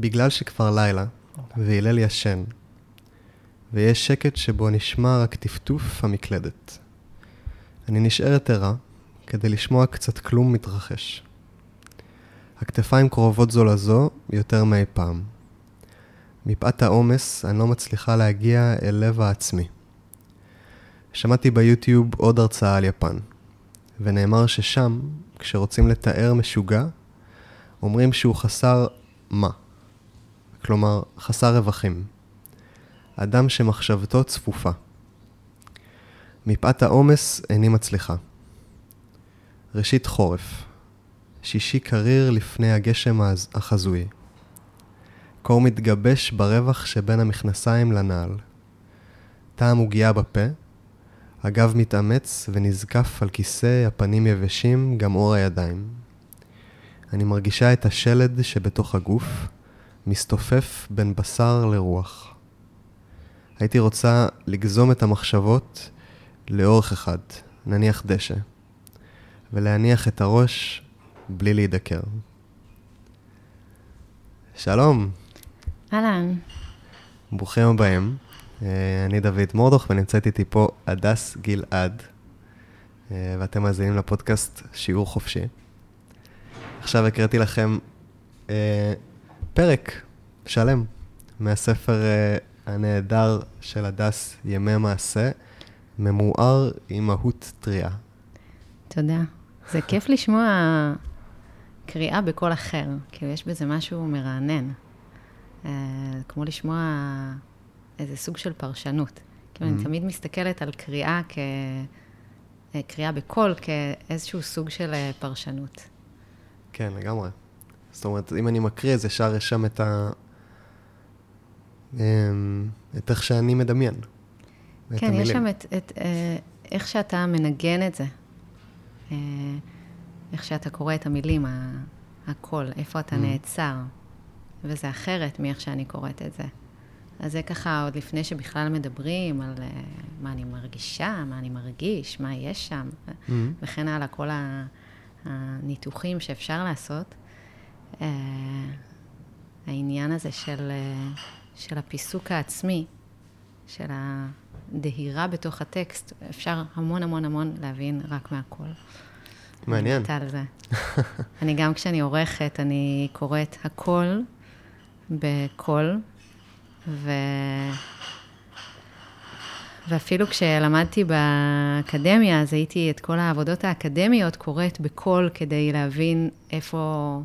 בגלל שכבר לילה, והלל ישן, ויש שקט שבו נשמע רק טפטוף המקלדת. אני נשארת ערה כדי לשמוע קצת כלום מתרחש. הכתפיים קרובות זו לזו יותר מאי פעם. מפאת העומס אני לא מצליחה להגיע אל לב העצמי. שמעתי ביוטיוב עוד הרצאה על יפן, ונאמר ששם, כשרוצים לתאר משוגע, אומרים שהוא חסר מה. כלומר, חסר רווחים. אדם שמחשבתו צפופה. מפאת העומס איני מצליחה. ראשית חורף. שישי קריר לפני הגשם החזוי. קור מתגבש ברווח שבין המכנסיים לנעל. טעם עוגייה בפה, הגב מתאמץ ונזקף על כיסא הפנים יבשים, גם אור הידיים. אני מרגישה את השלד שבתוך הגוף, מסתופף בין בשר לרוח. הייתי רוצה לגזום את המחשבות לאורך אחד, נניח דשא, ולהניח את הראש בלי להידקר. שלום. אהלן. ברוכים הבאים. אה, אני דוד מורדוך ונמצאת איתי פה הדס גלעד, אה, ואתם מאזינים לפודקאסט שיעור חופשי. עכשיו הקראתי לכם אה, פרק שלם מהספר הנהדר של הדס, ימי מעשה, ממואר עם מהות טריה. תודה. זה כיף לשמוע קריאה בקול אחר, כאילו יש בזה משהו מרענן. כמו לשמוע איזה סוג של פרשנות. כאילו, אני mm-hmm. תמיד מסתכלת על קריאה כ... אה, קריאה בקול כאיזשהו סוג של אה, פרשנות. כן, לגמרי. זאת אומרת, אם אני מקריא, אז ישר יש שם את ה... אמ, את איך שאני מדמיין. כן, יש שם את, את אה, איך שאתה מנגן את זה. איך שאתה קורא את המילים, הקול, איפה אתה mm. נעצר. וזה אחרת מאיך שאני קוראת את זה. אז זה ככה עוד לפני שבכלל מדברים על uh, מה אני מרגישה, מה אני מרגיש, מה יש שם, mm-hmm. וכן הלאה, כל הניתוחים שאפשר לעשות. Uh, העניין הזה של, uh, של הפיסוק העצמי, של הדהירה בתוך הטקסט, אפשר המון המון המון להבין רק מהקול. מעניין. אני על זה. אני גם כשאני עורכת, אני קוראת הכל בקול, ו... ואפילו כשלמדתי באקדמיה, אז הייתי את כל העבודות האקדמיות קוראת בקול כדי להבין איפה,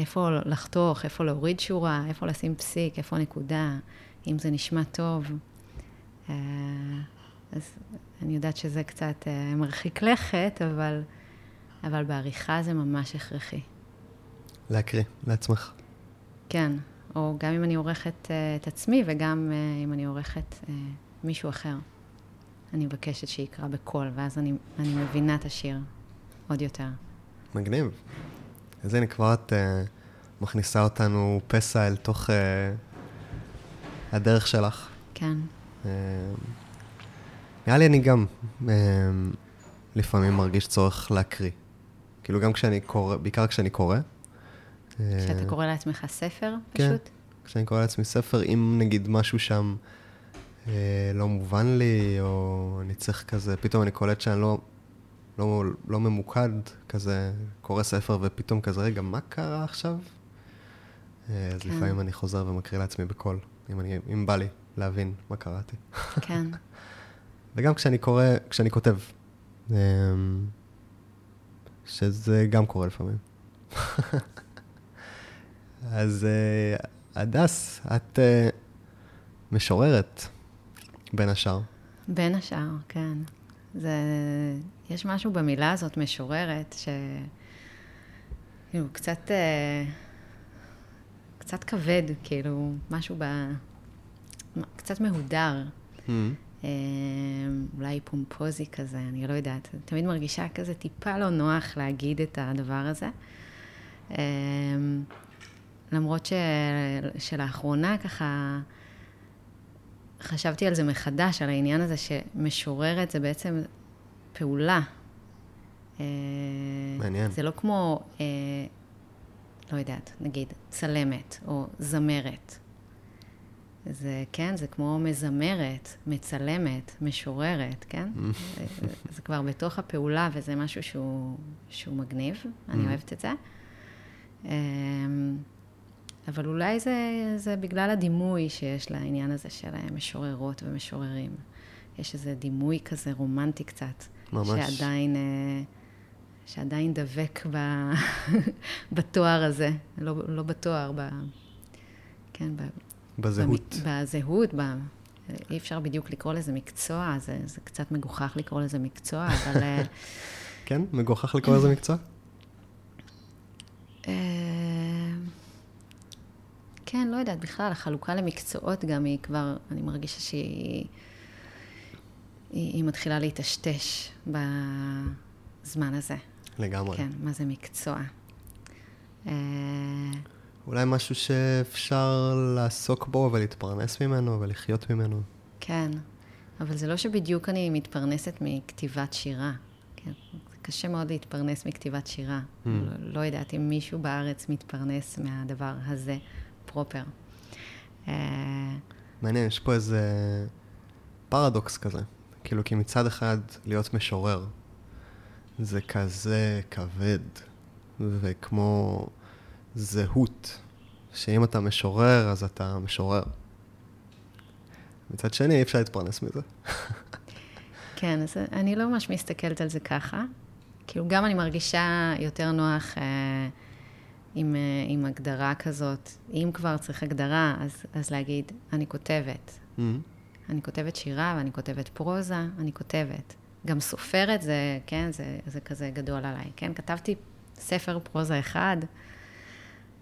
איפה לחתוך, איפה להוריד שורה, איפה לשים פסיק, איפה נקודה, אם זה נשמע טוב. אה, אז אני יודעת שזה קצת אה, מרחיק לכת, אבל, אבל בעריכה זה ממש הכרחי. להקריא לעצמך. כן. או גם אם אני עורכת uh, את עצמי וגם אם אני עורכת מישהו אחר. אני מבקשת שיקרא בקול, ואז אני, אני מבינה את השיר עוד יותר. מגניב. אז הנה, כבר את uh, מכניסה אותנו פסע אל תוך uh, הדרך שלך. כן. Uh, נראה לי אני גם uh, לפעמים מרגיש צורך להקריא. כאילו גם כשאני קורא, בעיקר כשאני קורא, כשאתה קורא לעצמך ספר, כן, פשוט? כן, כשאני קורא לעצמי ספר, אם נגיד משהו שם אה, לא מובן לי, או אני צריך כזה, פתאום אני קולט שאני לא, לא, לא ממוקד, כזה, קורא ספר ופתאום כזה, רגע, מה קרה עכשיו? אה, אז כן. לפעמים אני חוזר ומקריא לעצמי בקול, אם, אני, אם בא לי להבין מה קראתי. כן. וגם כשאני קורא, כשאני כותב, אה, שזה גם קורה לפעמים. אז uh, הדס, את uh, משוררת, בין השאר. בין השאר, כן. זה, יש משהו במילה הזאת, משוררת, ש... כאילו, קצת, uh, קצת כבד, כאילו, משהו ב... קצת מהודר. Mm-hmm. Uh, אולי פומפוזי כזה, אני לא יודעת. תמיד מרגישה כזה טיפה לא נוח להגיד את הדבר הזה. Uh, למרות ש... שלאחרונה ככה חשבתי על זה מחדש, על העניין הזה שמשוררת זה בעצם פעולה. מעניין. זה לא כמו אה, לא יודעת, נגיד צלמת או זמרת. זה, כן, זה כמו מזמרת, מצלמת, משוררת, כן? זה, זה כבר בתוך הפעולה וזה משהו שהוא, שהוא מגניב, אני אוהבת את זה. אבל אולי זה, זה בגלל הדימוי שיש לעניין הזה של משוררות ומשוררים. יש איזה דימוי כזה רומנטי קצת. ממש. שעדיין, אה, שעדיין דבק ב, בתואר הזה. לא, לא בתואר, ב... כן, ב... בזהות. בזהות, ב... אי אפשר בדיוק לקרוא לזה מקצוע, זה, זה קצת מגוחך לקרוא לזה מקצוע, אבל... אה, כן? מגוחך לקרוא לזה מקצוע? כן, לא יודעת, בכלל, החלוקה למקצועות גם היא כבר, אני מרגישה שהיא היא, היא מתחילה להיטשטש בזמן הזה. לגמרי. כן, מה זה מקצוע. אה, אולי משהו שאפשר לעסוק בו ולהתפרנס ממנו ולחיות ממנו. כן, אבל זה לא שבדיוק אני מתפרנסת מכתיבת שירה. כן, קשה מאוד להתפרנס מכתיבת שירה. Mm. לא, לא יודעת אם מישהו בארץ מתפרנס מהדבר הזה פרופר. אה, מעניין, יש פה איזה פרדוקס כזה. כאילו, כי מצד אחד, להיות משורר זה כזה כבד, וכמו זהות, שאם אתה משורר, אז אתה משורר. מצד שני, אי אפשר להתפרנס מזה. כן, אז אני לא ממש מסתכלת על זה ככה. כאילו, גם אני מרגישה יותר נוח אה, עם, אה, עם הגדרה כזאת. אם כבר צריך הגדרה, אז, אז להגיד, אני כותבת. Mm-hmm. אני כותבת שירה ואני כותבת פרוזה, אני כותבת. גם סופרת זה, כן, זה, זה כזה גדול עליי, כן? כתבתי ספר פרוזה אחד,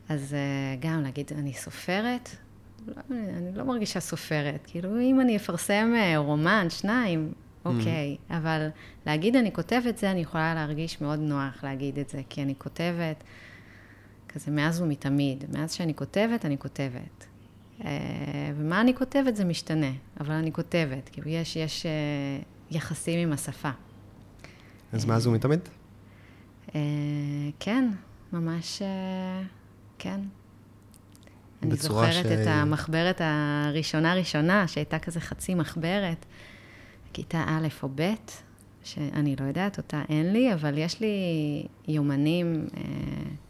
אז אה, גם להגיד, אני סופרת, לא, אני לא מרגישה סופרת. כאילו, אם אני אפרסם אה, רומן, שניים, אוקיי, mm. אבל להגיד אני כותבת זה, אני יכולה להרגיש מאוד נוח להגיד את זה, כי אני כותבת כזה מאז ומתמיד. מאז שאני כותבת, אני כותבת. אה, ומה אני כותבת זה משתנה, אבל אני כותבת, כאילו יש, יש אה, יחסים עם השפה. אז מאז ומתמיד? כן, ממש, כן. אני זוכרת ש- את המחברת הראשונה ראשונה, שהייתה כזה חצי מחברת, כיתה א' או ב', שאני לא יודעת, אותה אין לי, אבל יש לי יומנים אה,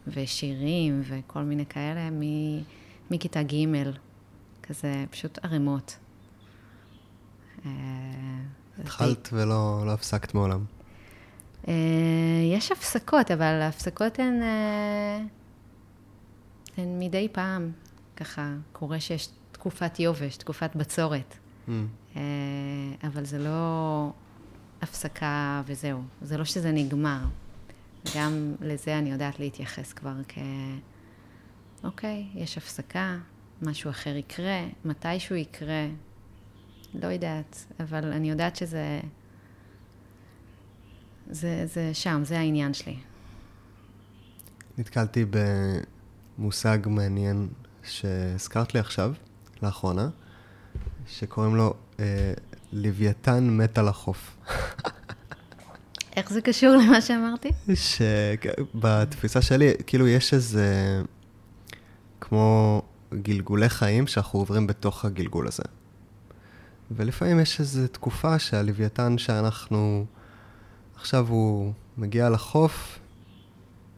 ושירים וכל מיני כאלה מ- מכיתה ג', כזה פשוט ערימות. אה, התחלת ולא לא הפסקת מעולם. אה, יש הפסקות, אבל ההפסקות הן, אה, הן מדי פעם. ככה, קורה שיש תקופת יובש, תקופת בצורת. Mm. אה, אבל זה לא הפסקה וזהו. זה לא שזה נגמר. גם לזה אני יודעת להתייחס כבר כ... אוקיי, יש הפסקה, משהו אחר יקרה, מתישהו יקרה, לא יודעת, אבל אני יודעת שזה... זה, זה שם, זה העניין שלי. נתקלתי במושג מעניין שהזכרת לי עכשיו, לאחרונה, שקוראים לו אה, לוויתן מת על החוף. איך זה קשור למה שאמרתי? שבתפיסה שלי, כאילו יש איזה, כמו גלגולי חיים שאנחנו עוברים בתוך הגלגול הזה. ולפעמים יש איזו תקופה שהלוויתן שאנחנו, עכשיו הוא מגיע לחוף,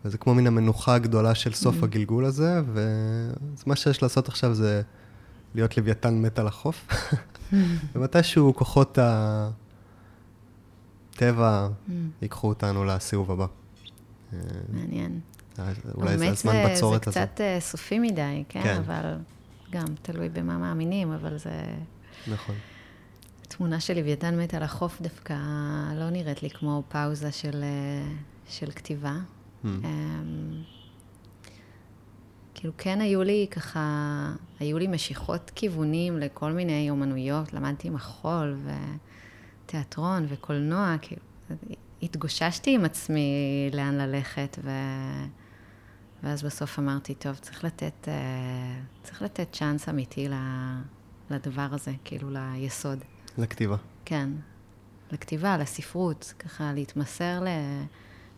וזה כמו מין המנוחה הגדולה של סוף Mm. הגלגול הזה, ואז מה שיש לעשות עכשיו זה להיות לוויתן מת על החוף. ומתישהו כוחות הטבע Mm, ייקחו אותנו לסיבוב הבא. אה, מעניין. אולי זה הזמן זה בצורת הזה. קצת אה, סופי מדי, כן? כן. אבל גם תלוי במה מאמינים, אבל זה... נכון. תמונה של לוויתן מת על החוף דווקא לא נראית לי כמו פאוזה של, אה, של כתיבה. Hmm. אמ, כאילו כן היו לי ככה, היו לי משיכות כיוונים לכל מיני אומנויות, למדתי מחול ותיאטרון וקולנוע, כאילו, התגוששתי עם עצמי לאן ללכת, ו... ואז בסוף אמרתי, טוב, צריך לתת, אה, צריך לתת צ'אנס אמיתי לדבר הזה, כאילו ליסוד. לכתיבה. כן, לכתיבה, לספרות, ככה להתמסר ל...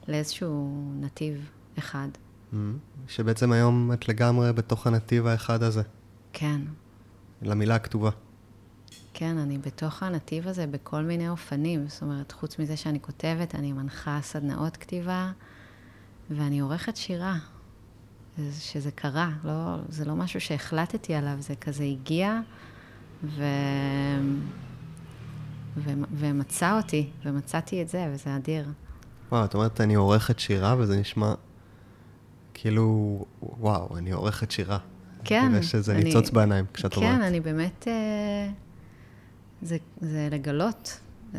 לאיזשהו נתיב אחד. Mm-hmm. שבעצם היום את לגמרי בתוך הנתיב האחד הזה. כן. למילה הכתובה. כן, אני בתוך הנתיב הזה בכל מיני אופנים. זאת אומרת, חוץ מזה שאני כותבת, אני מנחה סדנאות כתיבה, ואני עורכת שירה. שזה קרה, לא, זה לא משהו שהחלטתי עליו, זה כזה הגיע ו... ו... ומצא אותי, ומצאתי את זה, וזה אדיר. וואו, את אומרת, אני עורכת שירה, וזה נשמע כאילו, וואו, אני עורכת שירה. כן. יש איזה ניצוץ בעיניים כשאת כן, אומרת. כן, אני באמת... אה, זה, זה לגלות, זה,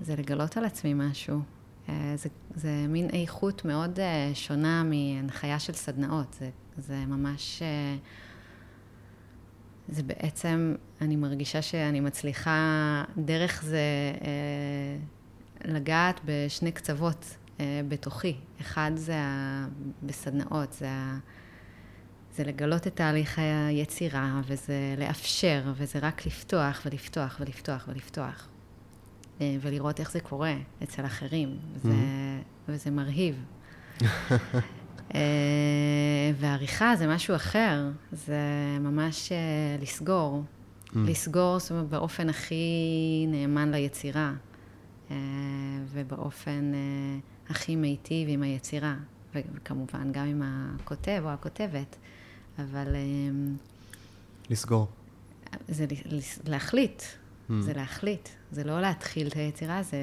זה לגלות על עצמי משהו. אה, זה, זה מין איכות מאוד אה, שונה מהנחיה של סדנאות. זה, זה ממש... זה בעצם, אני מרגישה שאני מצליחה דרך זה לגעת בשני קצוות בתוכי. אחד זה בסדנאות, זה ה... זה לגלות את תהליך היצירה, וזה לאפשר, וזה רק לפתוח ולפתוח ולפתוח ולפתוח. אה, ולראות איך זה קורה אצל אחרים, וזה, mm-hmm. וזה מרהיב. אה, ועריכה זה משהו אחר, זה ממש אה, לסגור. Mm. לסגור, זאת אומרת, באופן הכי נאמן ליצירה, ובאופן הכי מיטיב עם היצירה, וכמובן גם עם הכותב או הכותבת. אבל... אמ, לסגור. זה להחליט, mm. זה להחליט. זה לא להתחיל את היצירה, זה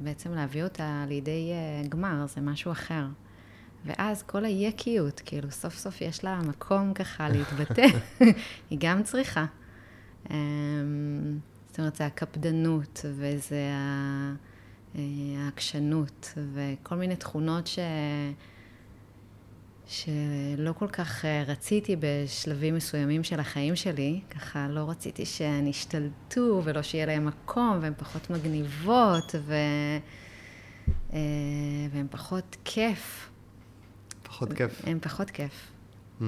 בעצם להביא אותה לידי uh, גמר, זה משהו אחר. ואז כל היקיות, כאילו, סוף סוף יש לה מקום ככה להתבטא, היא גם צריכה. Um, זאת אומרת, זה הקפדנות, וזה אה, העקשנות, וכל מיני תכונות ש... שלא כל כך אה, רציתי בשלבים מסוימים של החיים שלי, ככה לא רציתי שהן ישתלטו ולא שיהיה להן מקום והן פחות מגניבות ו... אה, והן פחות כיף. פחות כיף. הן פחות כיף. Mm.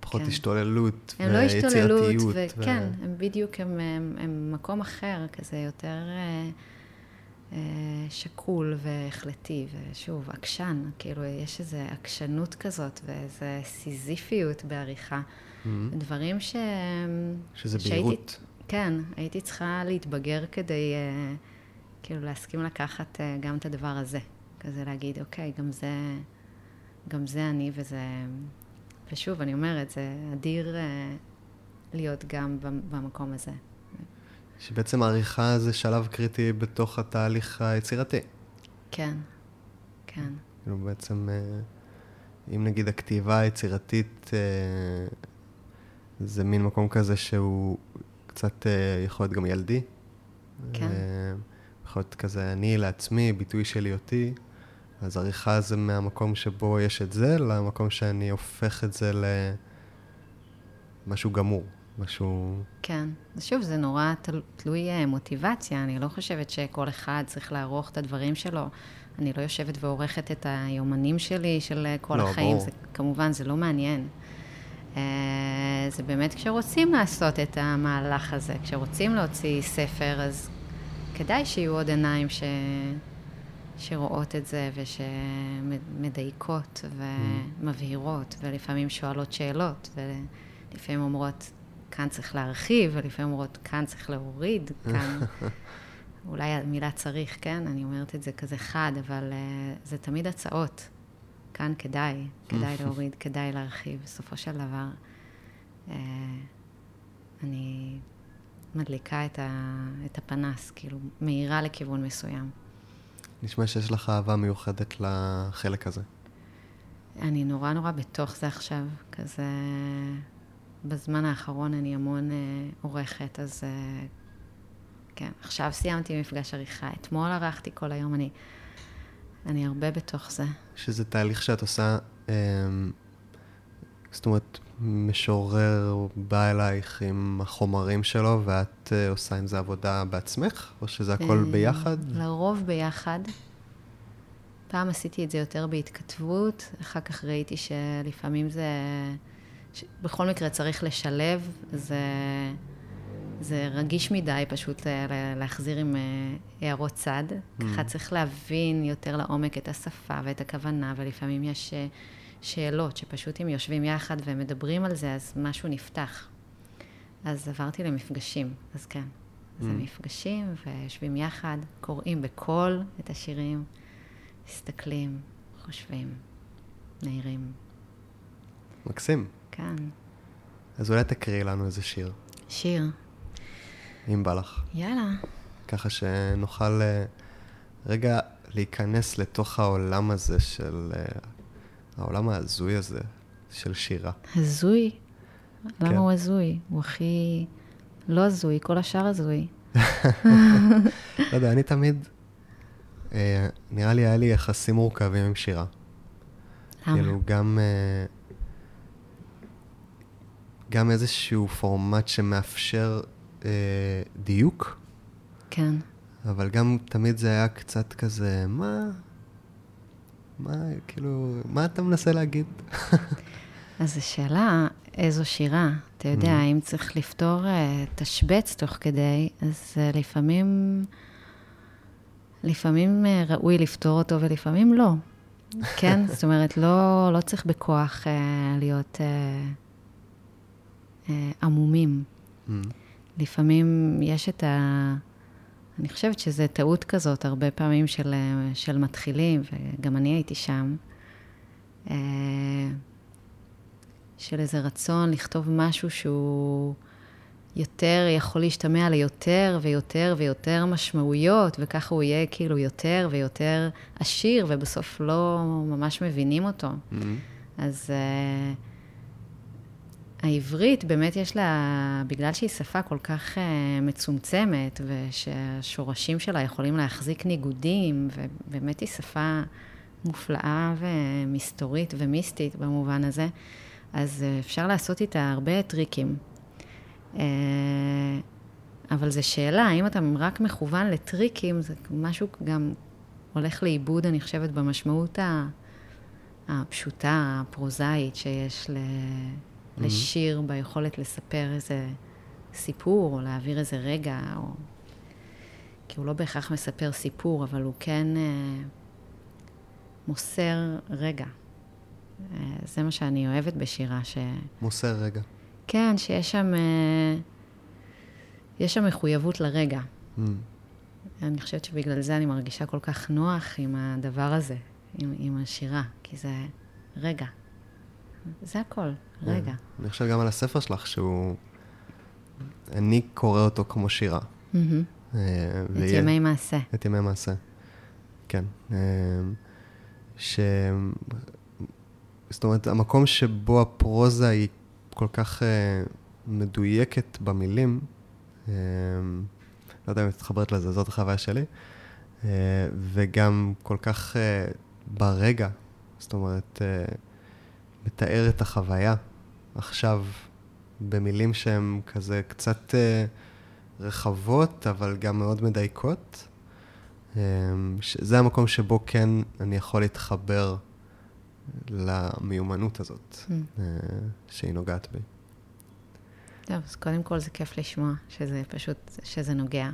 פחות כן. השתוללות. הן לא השתוללות, וכן, ו... הן בדיוק, הן מקום אחר, כזה יותר... אה, אה, שקול והחלטי, ושוב, עקשן, כאילו יש איזו עקשנות כזאת ואיזו סיזיפיות בעריכה. Mm-hmm. דברים ש... שזה בהירות. כן, הייתי צריכה להתבגר כדי uh, כאילו להסכים לקחת uh, גם את הדבר הזה. כזה להגיד, אוקיי, גם זה, גם זה אני וזה... ושוב, אני אומרת, זה אדיר להיות גם במקום הזה. שבעצם העריכה זה שלב קריטי בתוך התהליך היצירתי. כן, כן. כאילו בעצם, אה, אם נגיד הכתיבה היצירתית אה, זה מין מקום כזה שהוא קצת אה, יכול להיות גם ילדי. כן. יכול להיות כזה אני לעצמי, ביטוי של היותי. אז עריכה זה מהמקום שבו יש את זה, למקום שאני הופך את זה למשהו גמור. משהו... כן. שוב, זה נורא תל... תלוי אה, מוטיבציה. אני לא חושבת שכל אחד צריך לערוך את הדברים שלו. אני לא יושבת ועורכת את היומנים שלי של אה, כל לא, החיים. ברור. זה, כמובן, זה לא מעניין. אה, זה באמת כשרוצים לעשות את המהלך הזה, כשרוצים להוציא ספר, אז כדאי שיהיו עוד עיניים ש... שרואות את זה ושמדייקות ומבהירות, ולפעמים שואלות שאלות, ולפעמים אומרות, כאן צריך להרחיב, ולפעמים אומרות, כאן צריך להוריד, כאן... אולי המילה צריך, כן? אני אומרת את זה כזה חד, אבל uh, זה תמיד הצעות. כאן כדאי, כדאי להוריד, כדאי להרחיב. בסופו של דבר, uh, אני מדליקה את, ה, את הפנס, כאילו, מאירה לכיוון מסוים. נשמע שיש לך אהבה מיוחדת לחלק הזה. אני נורא נורא בתוך זה עכשיו, כזה... בזמן האחרון אני המון אה, עורכת, אז אה, כן, עכשיו סיימתי מפגש עריכה, אתמול ערכתי כל היום, אני, אני הרבה בתוך זה. שזה תהליך שאת עושה, אה, זאת אומרת, משורר בא אלייך עם החומרים שלו, ואת אה, עושה עם זה עבודה בעצמך, או שזה הכל אה, ביחד? לרוב ביחד. פעם עשיתי את זה יותר בהתכתבות, אחר כך ראיתי שלפעמים זה... בכל מקרה צריך לשלב, זה, זה רגיש מדי פשוט להחזיר עם אה, הערות צד. Mm. ככה צריך להבין יותר לעומק את השפה ואת הכוונה, ולפעמים יש אה, שאלות, שפשוט אם יושבים יחד ומדברים על זה, אז משהו נפתח. אז עברתי למפגשים, אז כן. אז Mm. המפגשים, ויושבים יחד, קוראים בקול את השירים, מסתכלים, חושבים, מעירים. מקסים. כן. אז אולי תקריאי לנו איזה שיר, שיר. אם בא לך. יאללה. ככה שנוכל אה, רגע להיכנס לתוך העולם הזה של... אה, העולם ההזוי הזה של שירה. הזוי? כן. למה הוא הזוי? הוא הכי לא הזוי, כל השאר הזוי. לא יודע, אני תמיד... אה, נראה לי היה לי יחסים מורכבים עם שירה. למה? כאילו, גם... גם איזשהו פורמט שמאפשר אה, דיוק, כן. אבל גם תמיד זה היה קצת כזה, מה... מה, כאילו, מה אתה מנסה להגיד? אז זו שאלה, איזו שירה. אתה יודע, Mm. אם צריך לפתור אה, תשבץ תוך כדי, אז אה, לפעמים, לפעמים אה, ראוי לפתור אותו ולפעמים לא. כן? זאת אומרת, לא, לא צריך בכוח אה, להיות אה, עמומים. Mm, לפעמים יש את ה... אני חושבת שזו טעות כזאת, הרבה פעמים של, אה, של מתחילים, וגם אני הייתי שם, אה, של איזה רצון לכתוב משהו שהוא יותר, יכול להשתמע ליותר ויותר ויותר משמעויות, וככה הוא יהיה כאילו יותר ויותר עשיר, ובסוף לא ממש מבינים אותו. mm, אז uh, העברית, באמת יש לה, בגלל שהיא שפה כל כך uh, מצומצמת, ושהשורשים שלה יכולים להחזיק ניגודים, ובאמת היא שפה מופלאה ומסתורית ומיסטית במובן הזה, אז uh, אפשר לעשות איתה הרבה טריקים. Uh, אבל זו שאלה, האם אתה רק מכוון לטריקים, זה משהו גם הולך לאיבוד, אני חושבת, במשמעות. הפשוטה, הפרוזאית שיש ל... לשיר ביכולת לספר איזה סיפור, או להעביר איזה רגע, או... כי הוא לא בהכרח מספר סיפור, אבל הוא כן אה, מוסר רגע. אה, זה מה שאני אוהבת בשירה, ש... מוסר רגע. כן, שיש שם... אה, יש שם מחויבות לרגע. Mm, אני חושבת שבגלל זה אני מרגישה כל כך נוח עם הדבר הזה, עם, עם השירה, כי זה רגע. זה הכל, רגע. אני חושב גם על הספר שלך, שהוא... אני קורא אותו כמו שירה. אה, את ימי מעשה. את ימי מעשה. כן. אה, ש... זאת אומרת, המקום שבו הפרוזה היא כל כך אה, מדויקת במילים, לא יודע אם את מתחברת לזה, זאת החוויה שלי, וגם כל כך ברגע, זאת אומרת, מתאר את החוויה עכשיו במילים שהן כזה קצת אה, רחבות, אבל גם מאוד מדייקות. אה, זה המקום שבו כן אני יכול להתחבר למיומנות הזאת, Mm. אה, שהיא נוגעת בי. טוב, אז קודם כל זה כיף לשמוע שזה פשוט, שזה נוגע.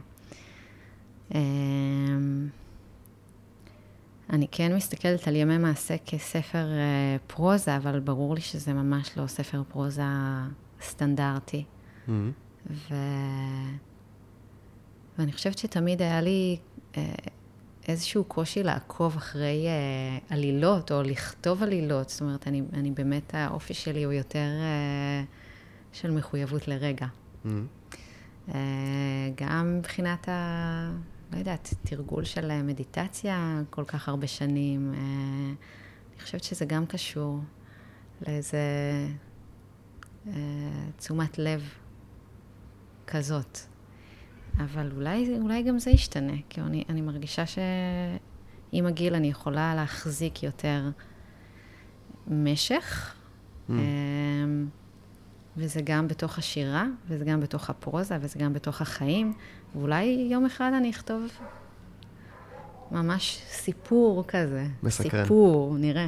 אני כן מסתכלת על ימי מעשה כספר אה, פרוזה, אבל ברור לי שזה ממש לא ספר פרוזה סטנדרטי. Mm. ו... ואני חושבת שתמיד היה לי אה, איזשהו קושי לעקוב אחרי אה, עלילות, או לכתוב עלילות. זאת אומרת, אני, אני באמת, האופי שלי הוא יותר אה, של מחויבות לרגע. Mm. אה, גם מבחינת ה... לא יודעת, תרגול של אה, מדיטציה כל כך הרבה שנים. אה, אני חושבת שזה גם קשור לאיזה אה, תשומת לב כזאת. אבל אולי, אולי גם זה ישתנה, כי אני, אני מרגישה שעם הגיל אני יכולה להחזיק יותר משך, Mm. וזה גם בתוך השירה, וזה גם בתוך הפרוזה, וזה גם בתוך החיים, ואולי יום אחד אני אכתוב ממש סיפור כזה. מסקרן. סיפור, נראה.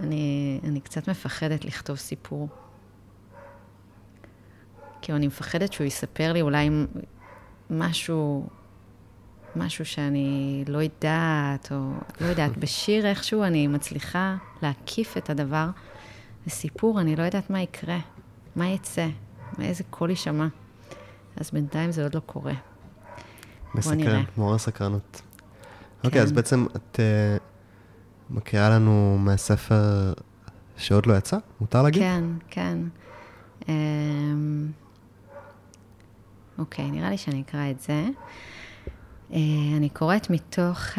אני, אני קצת מפחדת לכתוב סיפור. כי אני מפחדת שהוא יספר לי אולי משהו משהו שאני לא יודעת, או לא יודעת, בשיר איכשהו אני מצליחה להקיף את הדבר. בסיפור, אני לא יודעת מה יקרה, מה יצא, מאיזה קול יישמע. אז בינתיים זה עוד לא קורה. מסקרן, מעורר סקרנות. אוקיי, כן. אז בעצם את uh, מקריאה לנו מהספר שעוד לא יצא? מותר להגיד? כן, כן. Um, אוקיי, נראה לי שאני אקרא את זה. Uh, אני קוראת מתוך uh,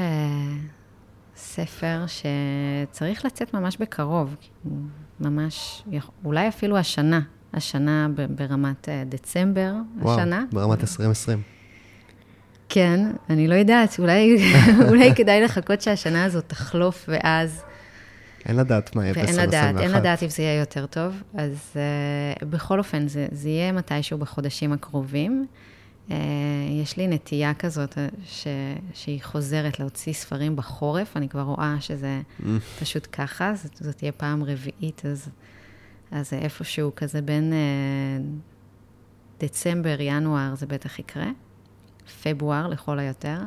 ספר שצריך לצאת ממש בקרוב, ממש, אולי אפילו השנה, השנה ברמת דצמבר, וואו, השנה. ברמת 2020. כן, אני לא יודעת, אולי, אולי כדאי לחכות שהשנה הזאת תחלוף ואז... אין לדעת מה יהיה ב-2021. אין לדעת, אין לדעת אם זה יהיה יותר טוב. אז uh, בכל אופן, זה, זה יהיה מתישהו בחודשים הקרובים. Uh, יש לי נטייה כזאת אה, ש, שהיא חוזרת להוציא ספרים בחורף, אני כבר רואה שזה. פשוט ככה, זאת, זאת תהיה פעם רביעית, אז, אז זה איפשהו כזה בין uh, דצמבר, ינואר, זה בטח יקרה. פברואר לכל היותר.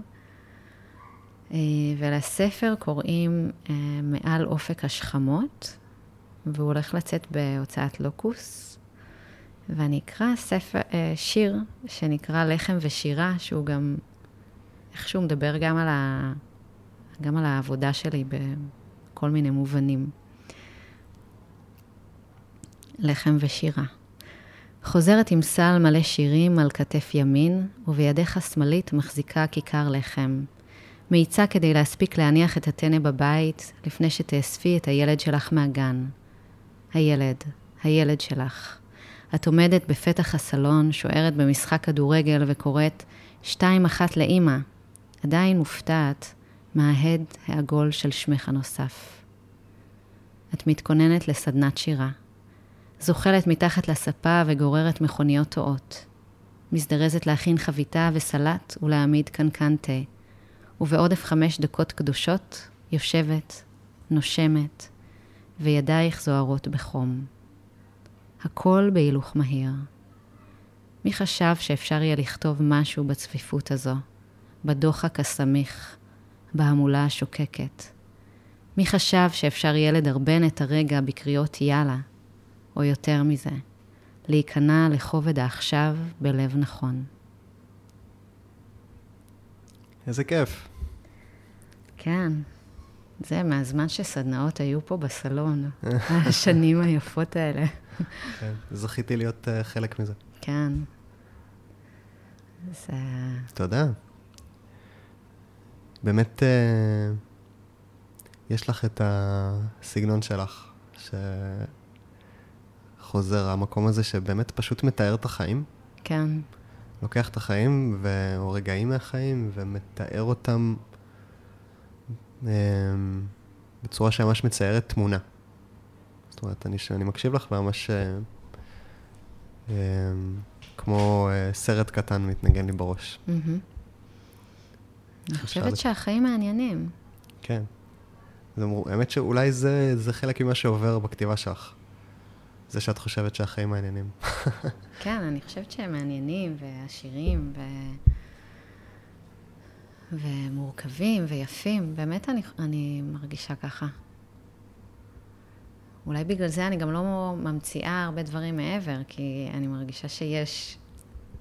אה, ולספר קוראים אה, מעל אופק השכמות, והוא הולך לצאת בהוצאת לוקוס. ואני אקרא ספר, אה, שיר שנקרא לחם ושירה, שהוא גם איכשהו מדבר גם על, ה, גם על העבודה שלי בכל מיני מובנים. לחם ושירה. חוזרת עם סל מלא שירים על כתף ימין, ובידך השמאלית מחזיקה כיכר לחם. מאיצה כדי להספיק להניח את הטנא בבית, לפני שתאספי את הילד שלך מהגן. הילד, הילד שלך. את עומדת בפתח הסלון, שוערת במשחק כדורגל וקוראת שתיים אחת לאימא, עדיין מופתעת מההד העגול של שמך הנוסף. את מתכוננת לסדנת שירה. זוחלת מתחת לספה וגוררת מכוניות טועות. מזדרזת להכין חביתה וסלט ולהעמיד קנקן תה. ובעודף חמש דקות קדושות, יושבת, נושמת, וידייך זוהרות בחום. הכל בהילוך מהיר. מי חשב שאפשר יהיה לכתוב משהו בצפיפות הזו, בדוחק הסמיך, בהמולה השוקקת? מי חשב שאפשר יהיה לדרבן את הרגע בקריאות יאללה, או יותר מזה, להיכנע לכובד העכשיו בלב נכון. איזה כיף. כן, זה מהזמן שסדנאות היו פה בסלון, השנים היפות האלה. כן, זכיתי להיות uh, חלק מזה. כן. זה... תודה. באמת, uh, יש לך את הסגנון שלך, ש... חוזר, המקום הזה שבאמת פשוט מתאר את החיים. כן. לוקח את החיים, ו... או רגעים מהחיים, ומתאר אותם um, בצורה שממש מציירת תמונה. זאת אומרת, אני, אני מקשיב לך ממש um, um, כמו uh, סרט קטן מתנגן לי בראש. Mm-hmm. אני חושבת שהחיים מעניינים. כן. האמת שאולי זה, זה חלק ממה שעובר בכתיבה שלך. זה שאת חושבת שהחיים מעניינים. כן, אני חושבת שהם מעניינים ועשירים ו... ומורכבים ויפים. באמת אני, אני מרגישה ככה. אולי בגלל זה אני גם לא ממציאה הרבה דברים מעבר, כי אני מרגישה שיש,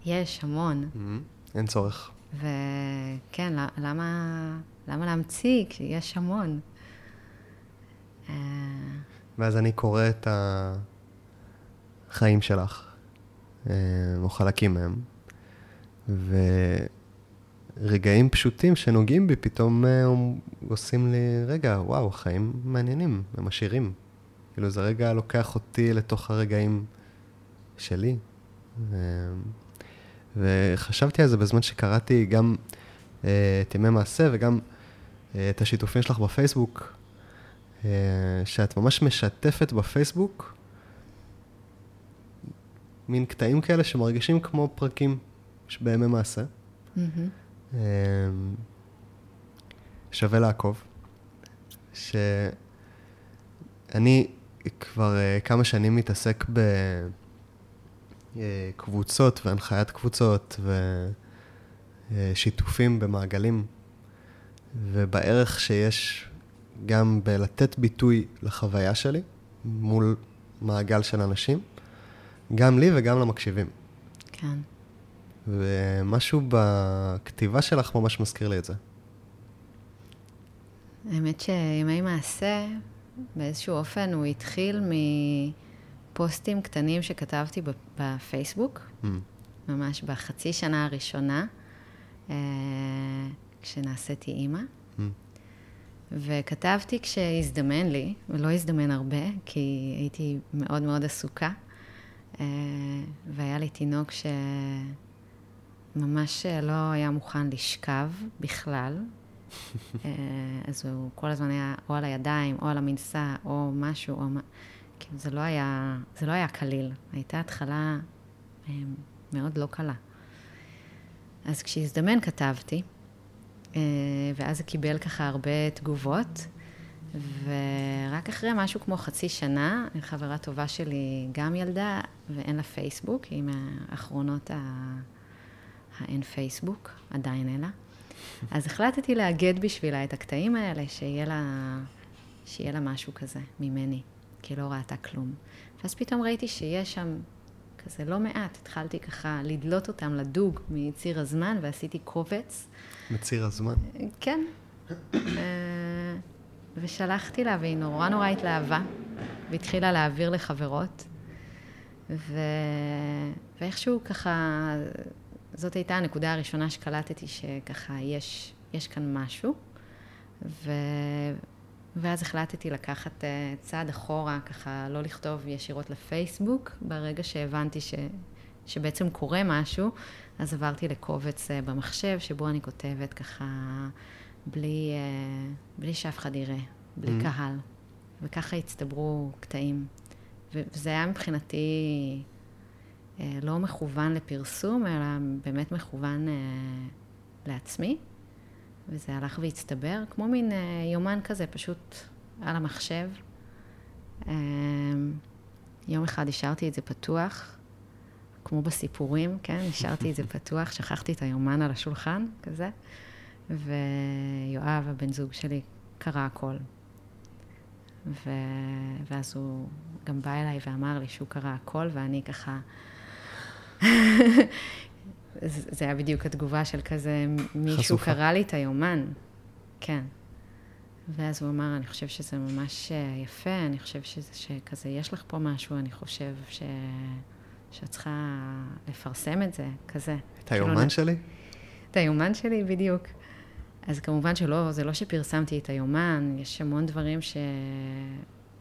יש המון. Mm-hmm. אין צורך. וכן, למה, למה להמציא כשיש המון? אה, ואז אני קורא את ה... החיים שלך, אה, או חלקים מהם, ורגעים פשוטים שנוגעים בי פתאום אה, עושים לי, רגע, וואו, חיים מעניינים, הם עשירים. כאילו זה רגע לוקח אותי לתוך הרגעים שלי. אה, וחשבתי על זה בזמן שקראתי גם את ימי מעשה וגם את השיתופים שלך בפייסבוק, שאת ממש משתפת בפייסבוק מין קטעים כאלה שמרגישים כמו פרקים בימי מעשה. Mm-hmm. שווה לעקוב. שאני כבר uh, כמה שנים מתעסק בקבוצות אה, והנחיית קבוצות, אה, שיתופים במעגלים, ובערך שיש גם בלתת ביטוי לחוויה שלי מול מעגל של אנשים, גם לי וגם למקשיבים. כן. ומשהו בכתיבה שלך ממש מזכיר לי את זה. האמת שימי מעשה, באיזשהו אופן הוא התחיל מפוסטים קטנים שכתבתי בפייסבוק, mm. ממש בחצי שנה הראשונה, אה, כשנעשיתי אימא. Mm. וכתבתי כשהזדמן לי, ולא הזדמן הרבה, כי הייתי מאוד מאוד עסוקה, והיה לי תינוק שממש לא היה מוכן לשכב בכלל, אה, אז הוא כל הזמן היה או על הידיים, או על המנסה, או משהו, או מה... כאילו, זה לא היה, זה לא היה קליל. הייתה התחלה אה, מאוד לא קלה. אז כשהזדמן כתבתי, אה, ואז זה קיבל ככה הרבה תגובות, ורק אחרי משהו כמו חצי שנה, חברה טובה שלי גם ילדה, ואין לה פייסבוק, היא מהאחרונות האין פייסבוק, עדיין אין לה. אז החלטתי לאגד בשבילה את הקטעים האלה, שיהיה לה, שיהיה לה משהו כזה ממני, כי לא ראתה כלום. ואז פתאום ראיתי שיש שם כזה לא מעט, התחלתי ככה לדלות אותם לדוג מציר הזמן, ועשיתי קובץ. מציר הזמן? כן. אה, ושלחתי לה, והיא נורא נורא התלהבה, והתחילה להעביר לחברות. ו... ואיכשהו ככה, זאת הייתה הנקודה הראשונה שקלטתי שככה יש, יש כאן משהו. ו... ואז החלטתי לקחת uh, צעד אחורה, ככה לא לכתוב ישירות לפייסבוק, ברגע שהבנתי ש... שבעצם קורה משהו, אז עברתי לקובץ uh, במחשב, שבו אני כותבת ככה בלי, uh, בלי שאף אחד יראה, בלי mm-hmm. קהל. וככה הצטברו קטעים. וזה היה מבחינתי אה, לא מכוון לפרסום, אלא באמת מכוון אה, לעצמי, וזה הלך והצטבר, כמו מין אה, יומן כזה, פשוט על המחשב. יום אחד השארתי את זה פתוח, כמו בסיפורים, כן? השארתי את זה פתוח, שכחתי את היומן על השולחן, כזה, ויואב, הבן זוג שלי, קרא הכל. ו... ואז הוא גם בא אליי ואמר לי שהוא קרא הכל, ואני ככה זה היה בדיוק התגובה של כזה, מישהו חשופה. קרא לי את היומן. כן. ואז הוא אמר, אני חושב שזה ממש אה, יפה, אני חושב שזה, שכזה, יש לך פה משהו, אני חושב ש... שאת צריכה לפרסם את זה, כזה. את כאילו היומן כאילו, שלי? את היומן שלי, בדיוק. אז כמובן שלא, זה לא שפרסמתי את היומן, יש המון דברים ש...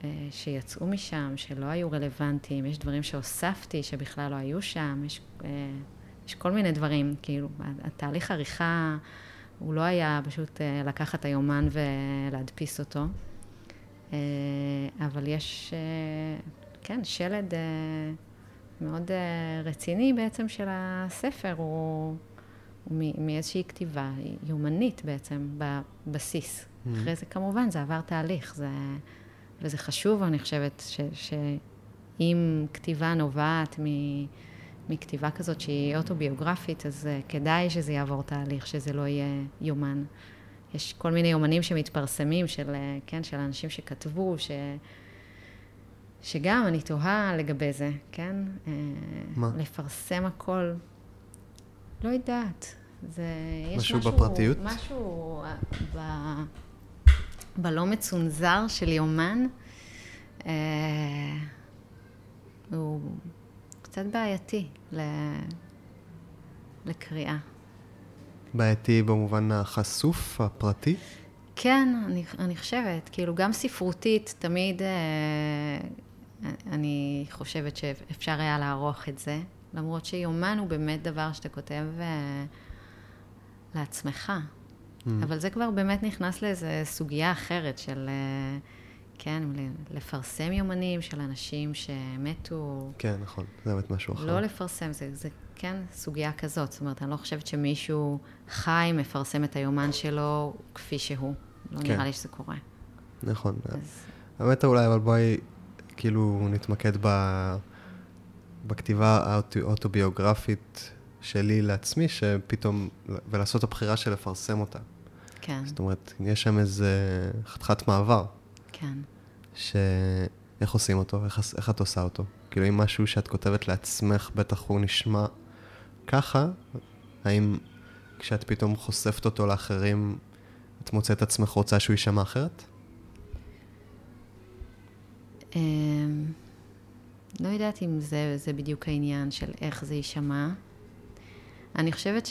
אה, שיצאו משם, שלא היו רלוונטיים, יש דברים שהוספתי שבכלל לא היו שם, יש, אה, יש כל מיני דברים, כאילו, התהליך עריכה הוא לא היה פשוט אה, לקחת את היומן ולהדפיס אותו, אבל יש, כן, שלד מאוד רציני בעצם של הספר, הוא, מאיזושהי כתיבה יומנית בעצם, בבסיס. Mm-hmm. אחרי זה כמובן, זה עבר תהליך, זה... וזה חשוב, אני חושבת, שאם כתיבה נובעת מ... מכתיבה כזאת שהיא אוטוביוגרפית, אז uh, כדאי שזה יעבור תהליך, שזה לא יהיה יומן. יש כל מיני יומנים שמתפרסמים, של, uh, כן, של אנשים שכתבו, ש... שגם אני תוהה לגבי זה, כן? אה, מה? לפרסם הכל. לא יודעת. זה... משהו, משהו בפרטיות? משהו ב... בלא מצונזר של יומן, אה, הוא קצת בעייתי ל... לקריאה. בעייתי במובן החשוף, הפרטי? כן, אני, אני חושבת. כאילו, גם ספרותית, תמיד אה, אני חושבת שאפשר היה לערוך את זה, למרות שיומן הוא באמת דבר שאתה כותב אה, לעצמך. Mm. אבל זה כבר באמת נכנס לאיזו סוגיה אחרת של, אה, כן, לפרסם יומנים של אנשים שמתו. כן, נכון, זה באמת משהו אחר. לא לפרסם, זה, זה כן סוגיה כזאת. זאת אומרת, אני לא חושבת שמישהו חי מפרסם את היומן שלו כפי שהוא. לא כן. נראה לי שזה קורה. נכון. אז... האמת אולי, אבל בואי, כאילו, נתמקד ב... בכתיבה האוטוביוגרפית שלי לעצמי, שפתאום, ולעשות את הבחירה של לפרסם אותה. כן, זאת אומרת, יש שם איזה חתיכת מעבר, כן. שאיך עושים אותו, איך, איך את עושה אותו. כאילו, אם משהו שאת כותבת לעצמך, בטח הוא נשמע ככה, האם כשאת פתאום חושפת אותו לאחרים, את מוצאת עצמך רוצה שהוא יישמע אחרת? אמ, לא יודעת אם זה, זה בדיוק העניין של איך זה יישמע. אני חושבת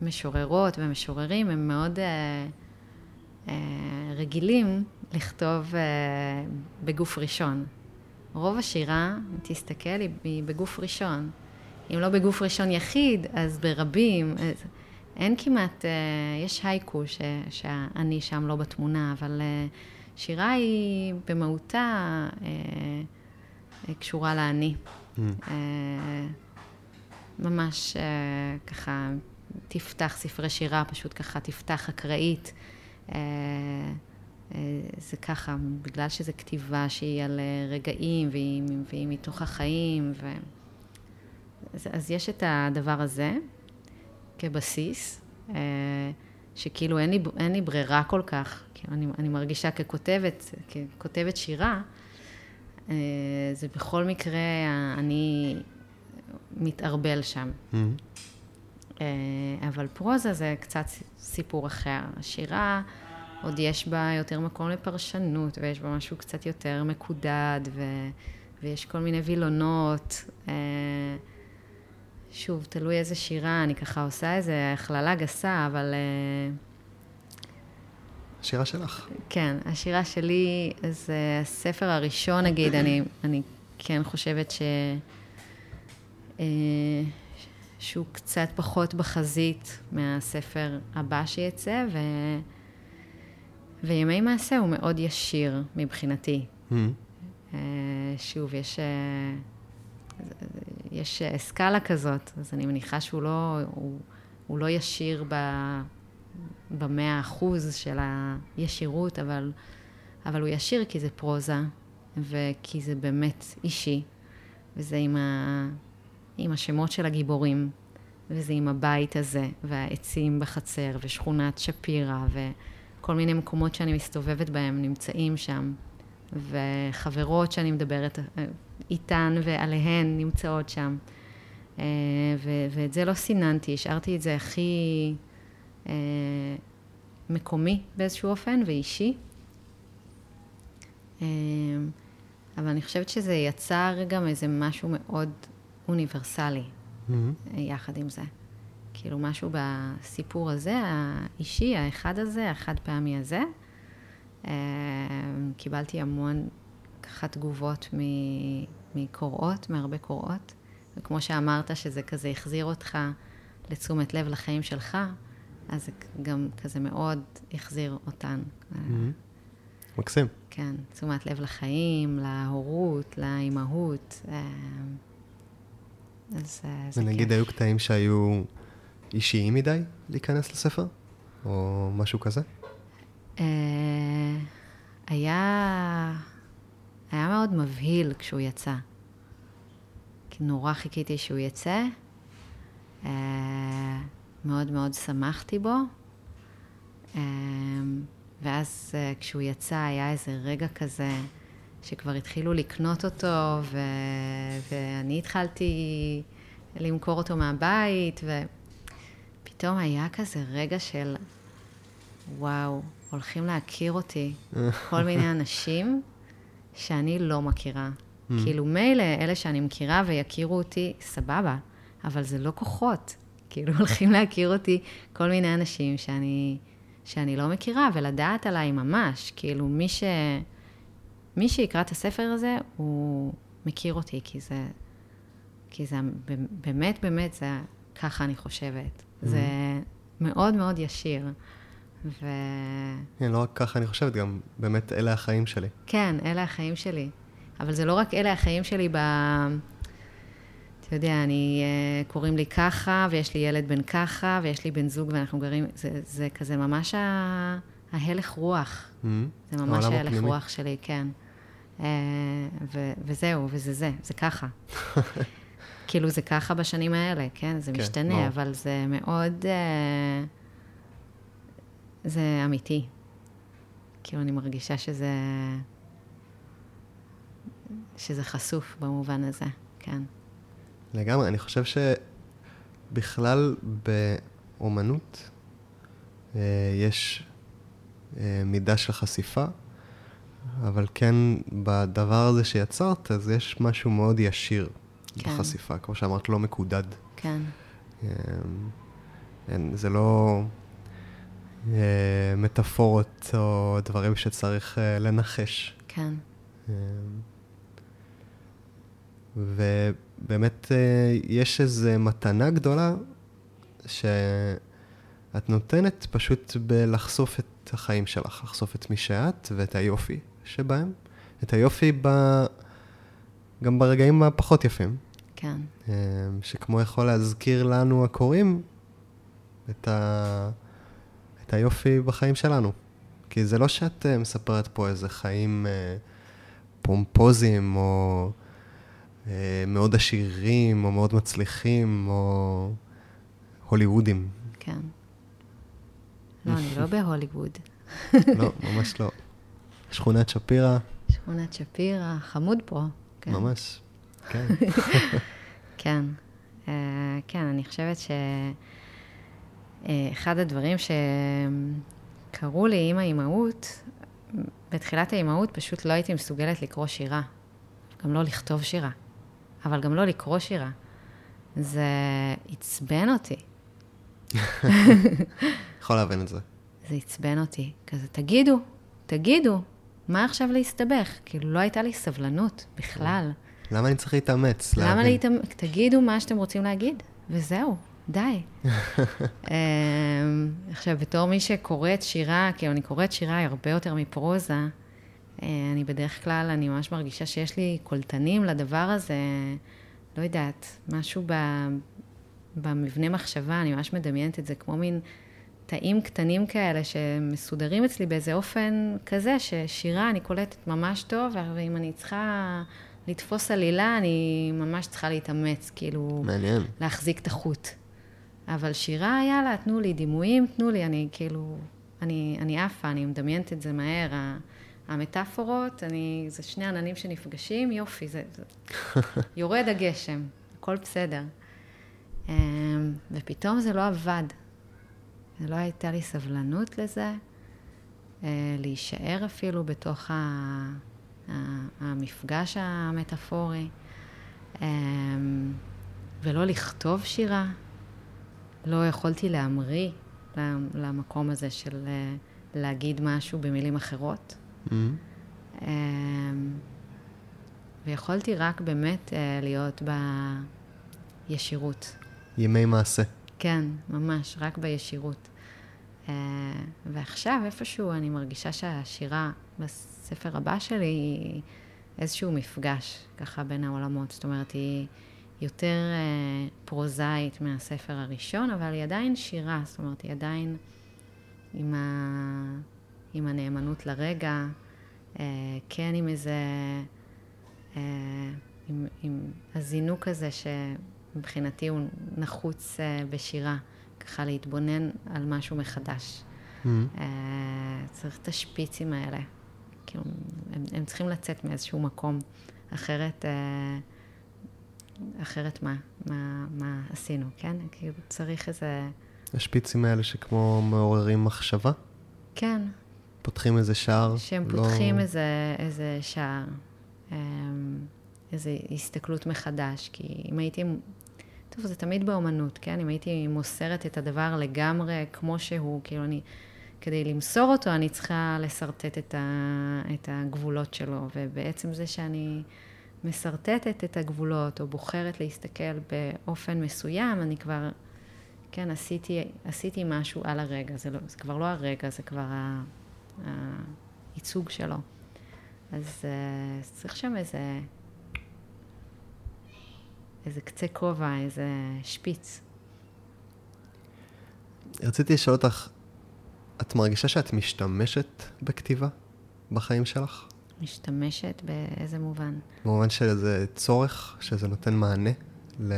שמשוררות ומשוררים הם מאוד אה, אה, רגילים לכתוב אה, בגוף ראשון. רוב השירה, אם תסתכל, היא- בגוף ראשון. אם לא בגוף ראשון יחיד, אז ברבים. אז אין כמעט, אה, יש הייקו ש, שאני שם לא בתמונה, אבל אה, שירה היא במהותה אה, קשורה לאני. Mm. אה, ממש אה, ככה, תפתח ספרי שירה, פשוט ככה תפתח אקראית. אה, אה, זה ככה, בגלל שזו כתיבה שהיא על אה, רגעים והיא, והיא מתוך החיים. ו... אז, אז יש את הדבר הזה כבסיס, אה, שכאילו אין לי, אין לי ברירה כל כך, כאילו אני, אני מרגישה ככותבת, ככותבת שירה, אה, זה בכל מקרה, אני מתערבל שם. Mm. אה, אבל פרוזה זה קצת סיפור אחר. השירה, עוד יש בה יותר מקום לפרשנות, ויש בה משהו קצת יותר מקודד, ו... ויש כל מיני וילונות. אה, שוב, תלוי איזה שירה, אני ככה עושה איזה הכללה גסה, אבל אה, השירה שלך. כן, השירה שלי, זה הספר הראשון, נגיד, אני, אני כן חושבת ש... אה, שהוא קצת פחות בחזית מהספר הבא שיצא, ו... וימי מעשה הוא מאוד ישיר מבחינתי. Mm. אה, שוב, יש, אה, יש סקאלה כזאת, אז אני מניחה שהוא לא, הוא, הוא לא ישיר ב, במאה אחוז של הישירות, אבל, אבל הוא ישיר כי זה פרוזה, וכי זה באמת אישי, וזה עם, ה, עם השמות של הגיבורים, וזה עם הבית הזה, והעצים בחצר, ושכונת שפירא, וכל מיני מקומות שאני מסתובבת בהם נמצאים שם. וחברות שאני מדברת אה, איתן ועליהן נמצאות שם. אה, ו- ואת זה לא סיננתי, השארתי את זה הכי אה, מקומי באיזשהו אופן ואישי. אה, אבל אני חושבת שזה יצר גם איזה משהו מאוד אוניברסלי Mm. אה, יחד עם זה. כאילו משהו בסיפור הזה, האישי, האחד הזה, החד פעמי הזה. אה, קיבלתי המון ככה תגובות מקוראות, מהרבה קוראות. וכמו שאמרת, שזה כזה החזיר אותך לתשומת לב לחיים שלך, אז זה גם כזה מאוד החזיר אותן. אה, Mm. מקסים. כן, תשומת לב לחיים, להורות, לאימהות. אה, אז אה, זה ונגיד כיף. היו קטעים שהיו אישיים מדי להיכנס לספר? או משהו כזה? היה, היה מאוד מבהיל כשהוא יצא. כי נורא חיכיתי שהוא יצא. מאוד מאוד שמחתי בו. אה, ואז אה, כשהוא יצא היה איזה רגע כזה שכבר התחילו לקנות אותו, ו... ואני התחלתי למכור אותו מהבית, ופתאום היה כזה רגע של, וואו, הולכים להכיר אותי כל מיני אנשים שאני לא מכירה. כאילו, מילא אלה שאני מכירה ויכירו אותי, סבבה, אבל זה לא כוחות. כאילו, הולכים להכיר אותי כל מיני אנשים שאני, שאני לא מכירה, ולדעת עליי ממש. כאילו, מי, ש, מי שיקרא את הספר הזה, הוא מכיר אותי, כי זה, כי זה באמת, באמת, זה ככה אני חושבת. זה מאוד מאוד ישיר. ו... כן, לא רק ככה אני חושבת, גם באמת אלה החיים שלי. כן, אלה החיים שלי. אבל זה לא רק אלה החיים שלי ב... אתה יודע, אני, אה, קוראים לי ככה, ויש לי ילד בן ככה, ויש לי בן זוג ואנחנו גרים, זה, זה כזה ממש ה... ההלך רוח. Mm. זה ממש ההלך הפנימי. רוח שלי, כן. אה, ו- וזהו, וזה זה, זה ככה. כאילו זה ככה בשנים האלה, כן? זה כן, משתנה, ברור. אבל זה מאוד... אה, זה אמיתי. כאילו, אני מרגישה שזה... שזה חשוף במובן הזה, כן. לגמרי, אני חושב שבכלל באומנות אה, יש אה, מידה של חשיפה, אבל כן בדבר הזה שיצרת, אז יש משהו מאוד ישיר כן. בחשיפה, כמו שאמרת, לא מקודד. כן, אה, אין, זה לא אה, מטאפורות או דברים שצריך אה, לנחש. כן, אה, ובאמת אה, יש איזו מתנה גדולה שאת נותנת פשוט בלחשוף את החיים שלך, לחשוף את מי שאת ואת היופי שבהם, את היופי ב... גם ברגעים הפחות יפים, כן, אה, שכמו יכול להזכיר לנו הקוראים את, ה... את היופי בחיים שלנו. כי זה לא שאת אה, מספרת פה איזה חיים פומפוזיים, או מאוד עשירים, או מאוד מצליחים, או הוליוודים. כן. לא, אני לא בהוליווד. לא, ממש לא. שכונת שפירא, שכונת שפירא, חמוד פה. כן. ממש. כן. כן. אה, כן, אני חושבת שאחד הדברים שקרו לי עם האימהות, בתחילת האימהות פשוט לא הייתי מסוגלת לקרוא שירה. גם לא לכתוב שירה, אבל גם לא לקרוא שירה. זה עצבן אותי. יכול להבין את זה. זה עצבן אותי. כזה, תגידו, תגידו, מה עכשיו להסתבך? כאילו, לא הייתה לי סבלנות בכלל. למה אני צריך להתאמץ? למה להבין? להתאמ... תגידו מה שאתם רוצים להגיד, וזהו, די. אמ, עכשיו, בתור מי שקוראת שירה, כאילו, אני קוראת שירה הרבה יותר מפרוזה, אני בדרך כלל, אני ממש מרגישה שיש לי קולטנים לדבר הזה, לא יודעת, משהו ב... במבנה מחשבה, אני ממש מדמיינת את זה כמו מין תאים קטנים כאלה שמסודרים אצלי באיזה אופן כזה, ששירה אני קולטת ממש טוב, ואם אני צריכה לתפוס עלילה, אני ממש צריכה להתאמץ, כאילו, מעניין. להחזיק את החוט. אבל שירה, יאללה, תנו לי דימויים, תנו לי, אני כאילו, אני, אני עפה, אני מדמיינת את זה מהר. המטאפורות, אני, זה שני עננים שנפגשים, יופי, זה, זה יורד הגשם, הכל בסדר. אמ, ופתאום זה לא עבד. זה לא הייתה לי סבלנות לזה, אה, להישאר אפילו בתוך המפגש המטאפורי, אמ, ולא לכתוב שירה. לא יכולתי להמריא למקום הזה של אה, להגיד משהו במילים אחרות. אמ, ויכולתי רק באמת אה, להיות בישירות. ימי מעשה. כן, ממש, רק בישירות. אה, ועכשיו, איפשהו, אני מרגישה שהשירה בספר הבא שלי היא איזשהו מפגש, ככה, בין העולמות. זאת אומרת, היא יותר אה, פרוזאית מהספר הראשון, אבל היא עדיין שירה, זאת אומרת, היא עדיין עם, ה... עם הנאמנות לרגע, אה, כן עם איזה... אה, עם, עם הזינוק הזה שמבחינתי הוא נחוץ אה, בשירה, ככה להתבונן על משהו מחדש. אמ, אה, צריך את השפיצים האלה. כאילו, הם, הם צריכים לצאת מאיזשהו מקום, אחרת, אה, אחרת מה? מה, מה עשינו, כן? כאילו, צריך איזה... השפיצים האלה שכמו מעוררים מחשבה, כן, פותחים איזה שער. שהם לא- פותחים איזה, איזה שער, אמ, איזו הסתכלות מחדש. כי אם הייתי, טוב, זה תמיד באומנות, כן? אם הייתי מוסרת את הדבר לגמרי כמו שהוא, כאילו אני, כדי למסור אותו, אני צריכה לשרטט את, ה, את הגבולות שלו. ובעצם זה שאני משרטטת את הגבולות, או בוחרת להסתכל באופן מסוים, אני כבר, כן, עשיתי, עשיתי משהו על הרגע. זה, לא, זה כבר לא הרגע, זה כבר ה... הייצוג שלו. אז uh, צריך שם איזה, איזה קצה כובע, איזה שפיץ. רציתי לשאול אותך, את מרגישה שאת משתמשת בכתיבה בחיים שלך? משתמשת באיזה מובן? במובן של איזה צורך, שזה נותן מענה ל...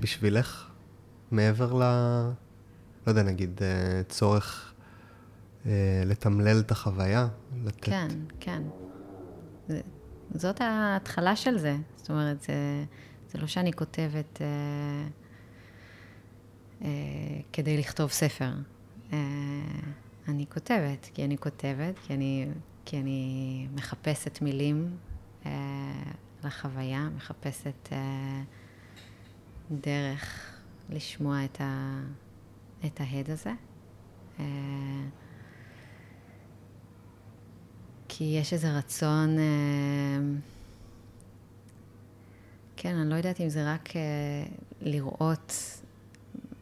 בשבילך, מעבר ל... לא יודע, נגיד, אה, צורך לתמלל את החוויה? לתת... כן, כן. זאת ההתחלה של זה. זאת אומרת, זה, זה לא שאני כותבת אה, אה, כדי לכתוב ספר. אה, אני כותבת, כי אני כותבת, כי אני, כי אני מחפשת מילים אה, לחוויה, מחפשת אה, דרך לשמוע את, ה, את ההד הזה. אה, כי יש איזה רצון, אה, כן, אני לא יודעת אם זה רק אה, לראות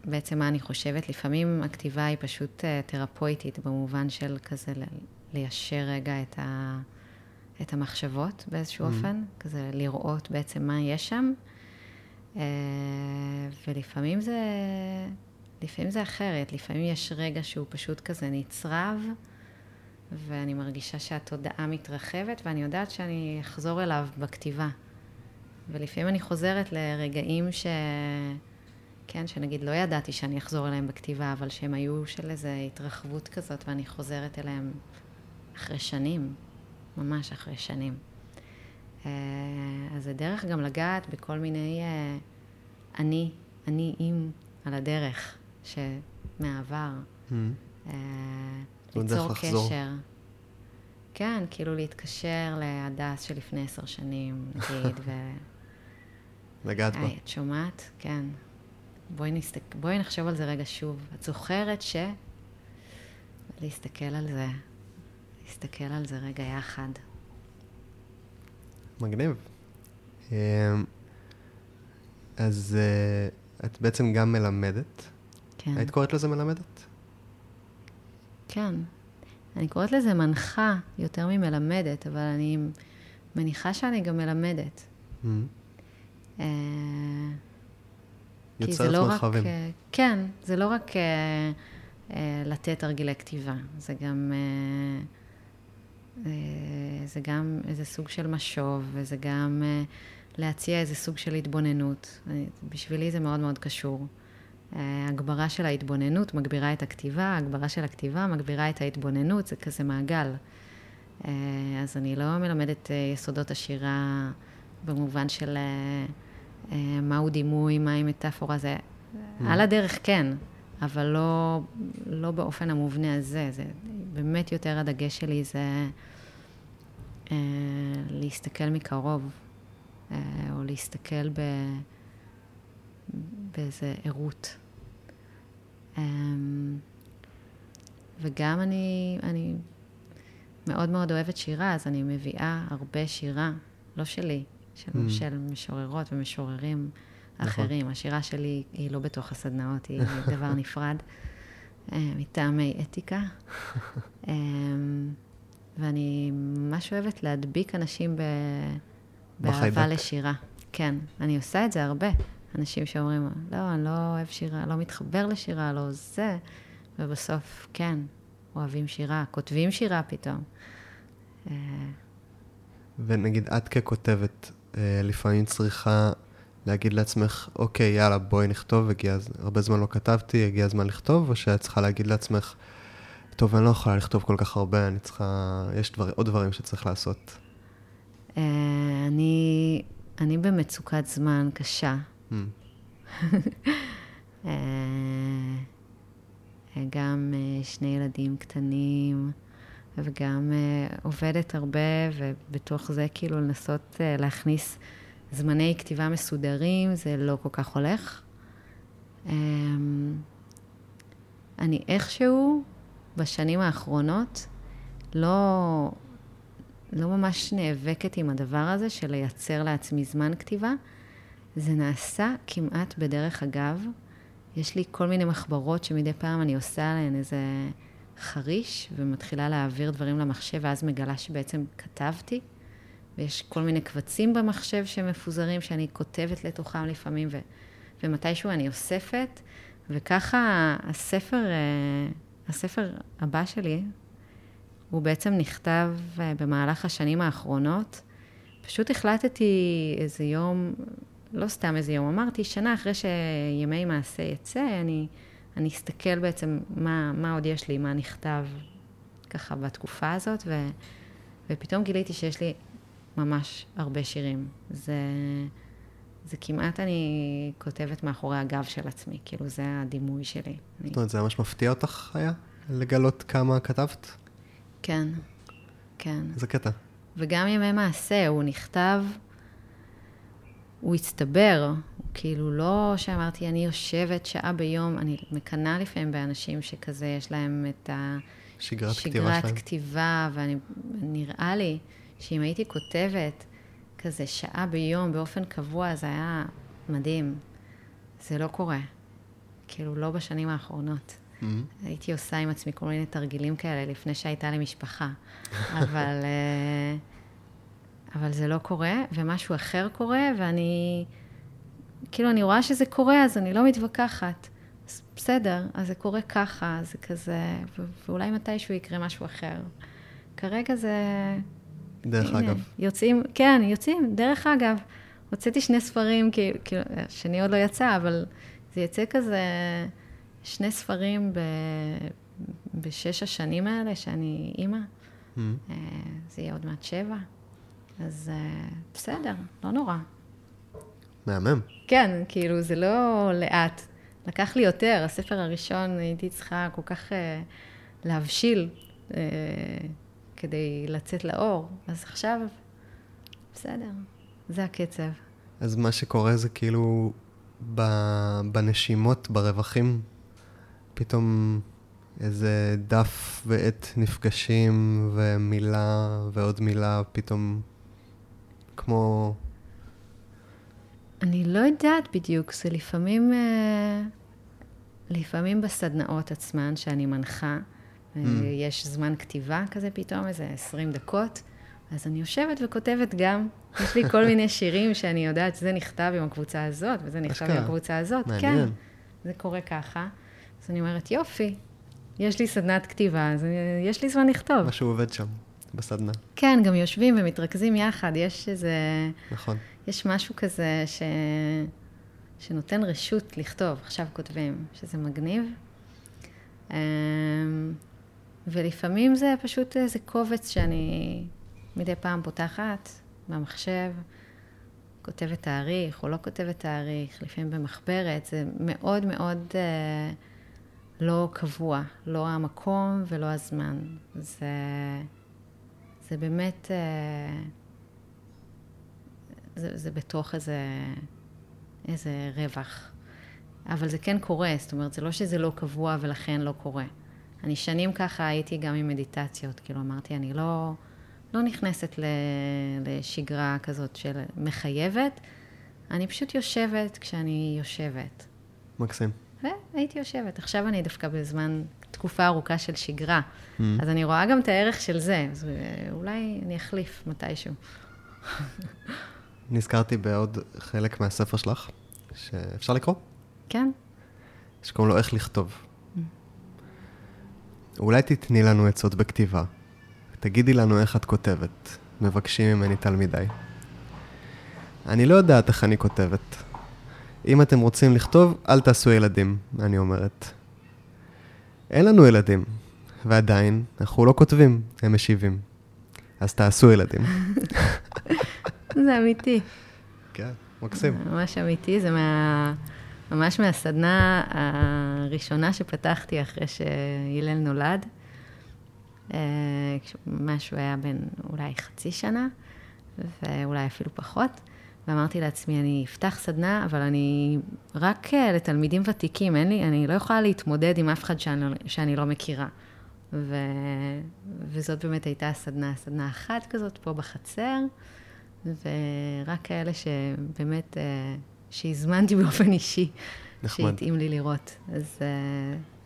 בעצם מה אני חושבת. לפעמים הכתיבה היא פשוט אה, תרפויטית, במובן של כזה ליישר רגע את, ה, את המחשבות באיזשהו mm-hmm. אופן, כזה לראות בעצם מה יש שם. ולפעמים זה, לפעמים זה אחרת, לפעמים יש רגע שהוא פשוט כזה נצרב. ואני מרגישה שהתודעה מתרחבת, ואני יודעת שאני אחזור אליו בכתיבה. ולפעמים אני חוזרת לרגעים ש... כן, שנגיד לא ידעתי שאני אחזור אליהם בכתיבה, אבל שהם היו של איזו התרחבות כזאת, ואני חוזרת אליהם אחרי שנים, ממש אחרי שנים. אה, אז זה דרך גם לגעת בכל מיני אה, אני, אני עם על הדרך, שמעבר. Mm-hmm. ליצור קשר. כן, כאילו להתקשר להדס שלפני עשר שנים, נגיד, ו... לגעת בה. את שומעת? כן. בואי, נסתק... בואי נחשוב על זה רגע שוב. את זוכרת ש... להסתכל על זה, להסתכל על זה רגע יחד. מגניב. אמ, אז אה, את בעצם גם מלמדת. כן. היית קוראת לזה מלמדת? כן. אני קוראת לזה מנחה יותר ממלמדת, אבל אני מניחה שאני גם מלמדת. Mm-hmm. אה, יוצרת לא מרחבים. רק, כן, זה לא רק אה, אה, לתת הרגילי כתיבה, זה גם, זה גם איזה סוג של משוב, וזה גם להציע איזה סוג של התבוננות. בשבילי זה מאוד מאוד קשור. אה, הגברה של ההתבוננות מגבירה את הכתיבה, הגברה של הכתיבה מגבירה את ההתבוננות, זה כזה מעגל. אה, אז אני לא מלמדת אה, יסודות השירה במובן של מהו דימוי, מהי מטאפורה, זה mm. על הדרך כן, אבל לא, לא באופן המובנה הזה. זה באמת יותר הדגש שלי זה להסתכל מקרוב, או להסתכל ב... באיזה ערות. אמ, וגם אני, אני מאוד מאוד אוהבת שירה, אז אני מביאה הרבה שירה, לא שלי, של, mm. של משוררות ומשוררים נכון. אחרים. השירה שלי היא לא בתוך הסדנאות, היא דבר נפרד, אה, מטעמי אתיקה. אמ, ואני ממש אוהבת להדביק אנשים ב... באהבה לשירה. כן, אני עושה את זה הרבה. אנשים שאומרים, לא, אני לא אוהב שירה, לא מתחבר לשירה, לא זה, ובסוף, כן, אוהבים שירה, כותבים שירה פתאום. אה, ונגיד, את ככותבת, אה, לפעמים צריכה להגיד לעצמך, אוקיי, יאללה, בואי נכתוב, הגיע, הרבה זמן לא כתבתי, הגיע הזמן לכתוב, או שאת צריכה להגיד לעצמך, טוב, אני לא יכולה לכתוב כל כך הרבה, אני צריכה, יש דבר, עוד דברים שצריך לעשות. אה, אני, אני במצוקת זמן קשה. אה, גם אה, שני ילדים קטנים, וגם עובדת הרבה, ובתוך זה כאילו לנסות להכניס זמני כתיבה מסודרים, זה לא כל כך הולך. אני איכשהו בשנים האחרונות לא, לא ממש נאבקת עם הדבר הזה של לייצר לעצמי זמן כתיבה. זה נעשה כמעט בדרך אגב. יש לי כל מיני מחברות שמדי פעם אני עושה עליהן איזה חריש, ומתחילה להעביר דברים למחשב, ואז מגלה שבעצם כתבתי. ויש כל מיני קבצים במחשב שמפוזרים, שאני כותבת לתוכם לפעמים, ו, ומתישהו אני אוספת, וככה הספר, אה, הספר הבא שלי, הוא בעצם נכתב אה, במהלך השנים האחרונות, פשוט החלטתי איזה יום, לא סתם איזה יום, אמרתי, שנה אחרי שימי מעשה יצא, אני, אני אסתכל בעצם מה, מה עוד יש לי, מה נכתב ככה בתקופה הזאת, ו, ופתאום גיליתי שיש לי ממש הרבה שירים. זה, זה כמעט אני כותבת מאחורי הגב של עצמי, כאילו זה הדימוי שלי. זאת אומרת, זה ממש מפתיע אותך היה? לגלות כמה כתבת? כן, כן. איזה קטע. וגם ימי מעשה, הוא נכתב, הוא הצטבר, הוא כאילו לא שאמרתי, אני יושבת שעה ביום, אני מקנאה לפעמים באנשים שכזה, יש להם את שגרת כתיבה שלהם. כתיבה, ונראה לי שאם הייתי כותבת כזה שעה ביום באופן קבוע, זה היה מדהים. זה לא קורה. כאילו, לא בשנים האחרונות. מהמם. הייתי עושה עם עצמי כל מיני תרגילים כאלה לפני שהייתה לי משפחה. אבל, אה, אבל זה לא קורה, ומשהו אחר קורה, ואני... כאילו, אני רואה שזה קורה, אז אני לא מתווכחת. אז בסדר, אז זה קורה ככה, זה כזה, ואולי מתישהו יקרה משהו אחר. כרגע זה... דרך הנה, אגב. יוצאים, כן, יוצאים. דרך אגב, הוצאתי שני ספרים, כאילו, כאילו, השני עוד לא יצא, אבל זה יצא כזה, שני ספרים ב, בשש השנים האלה שאני אימא. מהמם. אה, זה יהיה עוד מעט שבע. אז אה, בסדר, לא נורא. מהמם. כן, כאילו, זה לא לאט. לקח לי יותר. הספר הראשון, הייתי צריכה כל כך אה, להבשיל אה, כדי לצאת לאור. אז עכשיו, בסדר, זה הקצב. אז מה שקורה זה כאילו ב- בנשימות, ברווחים, פתאום איזה דף ועט נפגשים ומילה ועוד מילה פתאום כמו... אני לא יודעת בדיוק, זה לפעמים, אה, לפעמים בסדנאות עצמן שאני מנחה, mm. יש זמן כתיבה כזה פתאום, איזה 20 דקות, אז אני יושבת וכותבת גם. יש לי כל מיני שירים שאני יודעת שזה נכתב עם הקבוצה הזאת, וזה נכתב עם. הקבוצה הזאת. מעניין. כן, זה קורה ככה. אז אני אומרת, יופי, יש לי סדנת כתיבה, אז אני- יש לי זמן לכתוב. משהו עובד שם, בסדנה, כן, גם יושבים ומתרכזים יחד, יש איזה... נכון. יש משהו כזה ש... שנותן רשות לכתוב, עכשיו כותבים, שזה מגניב. אמ, ולפעמים זה פשוט איזה קובץ שאני מדי פעם פותחת במחשב, כותבת תאריך או לא כותבת תאריך, לפעמים במחברת, זה מאוד מאוד אה, לא קבוע, לא המקום ולא הזמן. זה, זה באמת... אה, זה, זה בתוך איזה, איזה רווח. אבל זה כן קורה, זאת אומרת, זה לא שזה לא קבוע ולכן לא קורה. אני שנים ככה הייתי גם עם מדיטציות, כאילו אמרתי, אני לא, לא נכנסת לשגרה כזאת של מחייבת, אני פשוט יושבת כשאני יושבת. מקסים. והייתי יושבת. עכשיו אני דווקא בזמן, תקופה ארוכה של שגרה, Mm. אז אני רואה גם את הערך של זה, אז אה, אולי אני אחליף מתישהו. נזכרתי בעוד חלק מהספר שלך, שאפשר לקרוא? כן? שקוראים לו איך לכתוב. אולי תתני לנו עצות בכתיבה. תגידי לנו איך את כותבת. מבקשים ממני תלמידיי. אני לא יודעת איך אני כותבת. אם אתם רוצים לכתוב, אל תעשו ילדים, אני אומרת. אין לנו ילדים, ועדיין, אנחנו לא כותבים, הם משיבים. אז תעשו ילדים. זה אמיתי. כן, מקסים. ממש אמיתי, זה מה... ממש מהסדנה הראשונה שפתחתי אחרי שהלל נולד. אה, ממש הוא היה בן אולי חצי שנה, ואולי אפילו פחות. ואמרתי לעצמי, אני אפתח סדנה, אבל אני רק אה, לתלמידים ותיקים, אין לי, אני לא יכולה להתמודד עם אף אחד שאני, לא- שאני לא מכירה. ו... וזאת באמת הייתה הסדנה, סדנה אחת כזאת פה בחצר, ורק כאלה שבאמת, אה, שהזמנתי באופן אישי, נחמד. שהתאים לי לראות. אז, אה,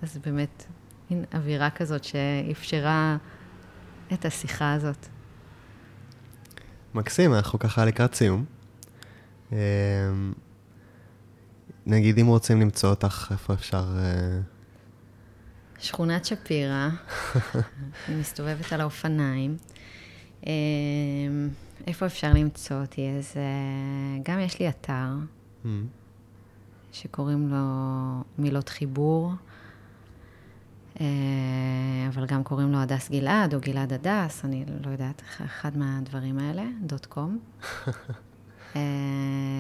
אז באמת, מין אווירה כזאת שאפשרה את השיחה הזאת. מקסים, אנחנו ככה לקראת סיום. אמ, נגיד, אם רוצים למצוא אותך, איפה אפשר... אה, שכונת שפירא, אני מסתובבת על האופניים. אה, איפה אפשר למצוא אותי? אז uh, גם יש לי אתר Mm. שקוראים לו מילות חיבור, uh, אבל גם קוראים לו הדס גלעד או גלעד הדס, אני לא יודעת, אחד מהדברים האלה, דוט קום. uh,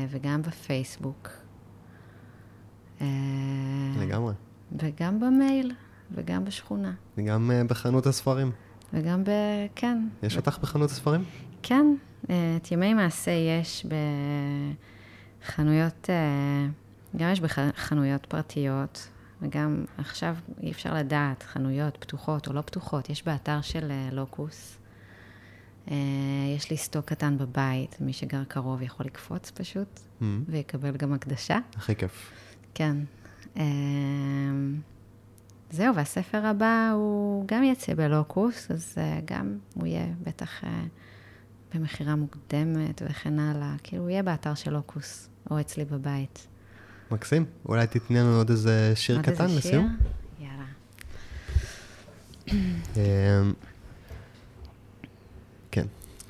וגם בפייסבוק. Uh, לגמרי. וגם במייל, וגם בשכונה. וגם uh, בחנות הספרים. וגם ב... כן. יש אותך בחנות הספרים? כן, אה, את ימי מעשה יש בחנויות, אה, גם יש בחנויות פרטיות, וגם עכשיו אי אפשר לדעת, חנויות פתוחות או לא פתוחות, יש באתר של אה, לוקוס. יש לי סטוק קטן בבית, מי שגר קרוב יכול לקפוץ פשוט, Mm. ויקבל גם הקדשה. הכי כיף. כן. זהו, והספר הבא הוא גם יצא בלוקוס, אז גם הוא יהיה בטח במכירה מוקדמת וכן הלאה. כאילו, הוא יהיה באתר של לוקוס, או אצלי בבית. מקסים. אולי תתני לנו עוד איזה שיר עוד קטן איזה לסיום? שיר? יאללה.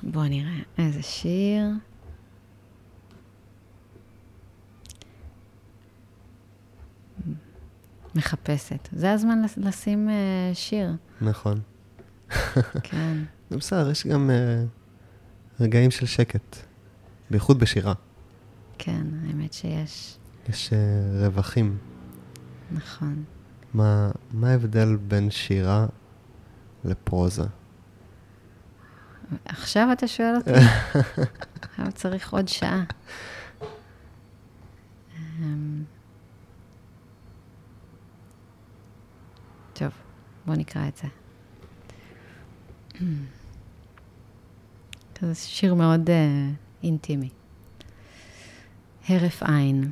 בואו נראה איזה שיר. מחפשת. זה הזמן לשים אה, שיר. נכון. כן. זה בסדר, יש גם אה, רגעים של שקט, בייחוד בשירה. כן, האמת שיש. יש אה, רווחים. נכון. מה מה ההבדל בין שירה לפרוזה? עכשיו אתה שואל אותי? עכשיו צריך עוד שעה. אמ, טוב, בוא נקרא את זה. זה שיר מאוד uh, אינטימי. הרף עין.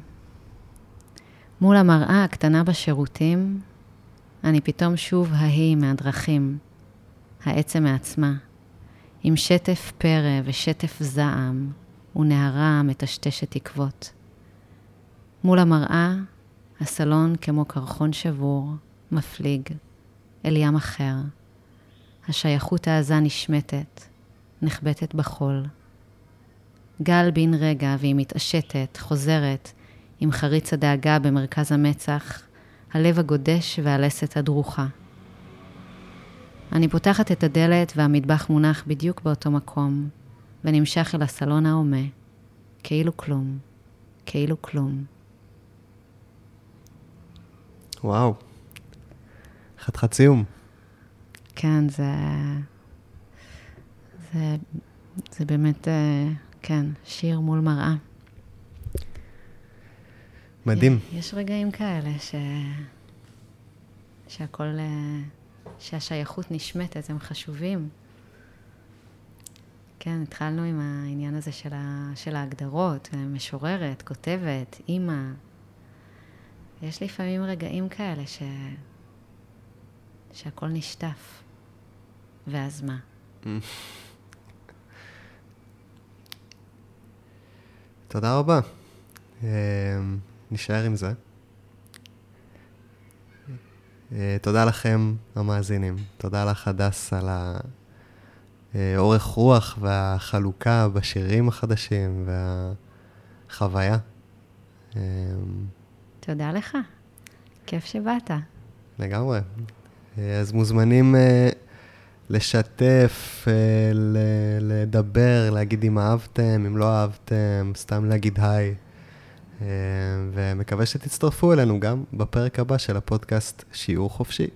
מול המראה הקטנה בשירותים, אני פתאום שוב ההיא מהדרכים, העצם מעצמה, עם שטף פרא ושטף זעם, ונהרה מטשטשת תקוות. מול המראה, הסלון כמו קרחון שבור, מפליג, אל ים אחר. השייכות העזה נשמטת, נחבטת בחול. גל בן רגע והיא מתעשתת, חוזרת, עם חריץ הדאגה במרכז המצח, הלב הגודש והלסת הדרוכה. אני פותחת את הדלת והמטבח מונח בדיוק באותו מקום, ונמשך אל הסלון ההומה, כאילו כלום, כאילו כלום. וואו. חתיכת סיום. כן, זה... זה, זה באמת, אה, כן, שיר מול מראה. מדהים. יש רגעים כאלה ש... שהכל, אה, שהשייכות נשמטת, הם חשובים. כן, התחלנו עם העניין הזה של, ה... של ההגדרות, משוררת, כותבת, אימא. יש לפעמים רגעים כאלה ש... שהכל נשטף. ואז מה? תודה רבה. אה, נשאר עם זה. אה, תודה לכם, המאזינים. תודה לך, הדס, על האורך רוח והחלוקה בשירים החדשים והחוויה. אה, תודה לך. כיף שבאת. לגמרי. אה, אז מוזמנים אה, לשתף, אה, לדבר, להגיד אם אהבתם, אם לא אהבתם, סתם להגיד היי. אה, ומקווה שתצטרפו אלינו גם בפרק הבא של הפודקאסט שיעור חופשי.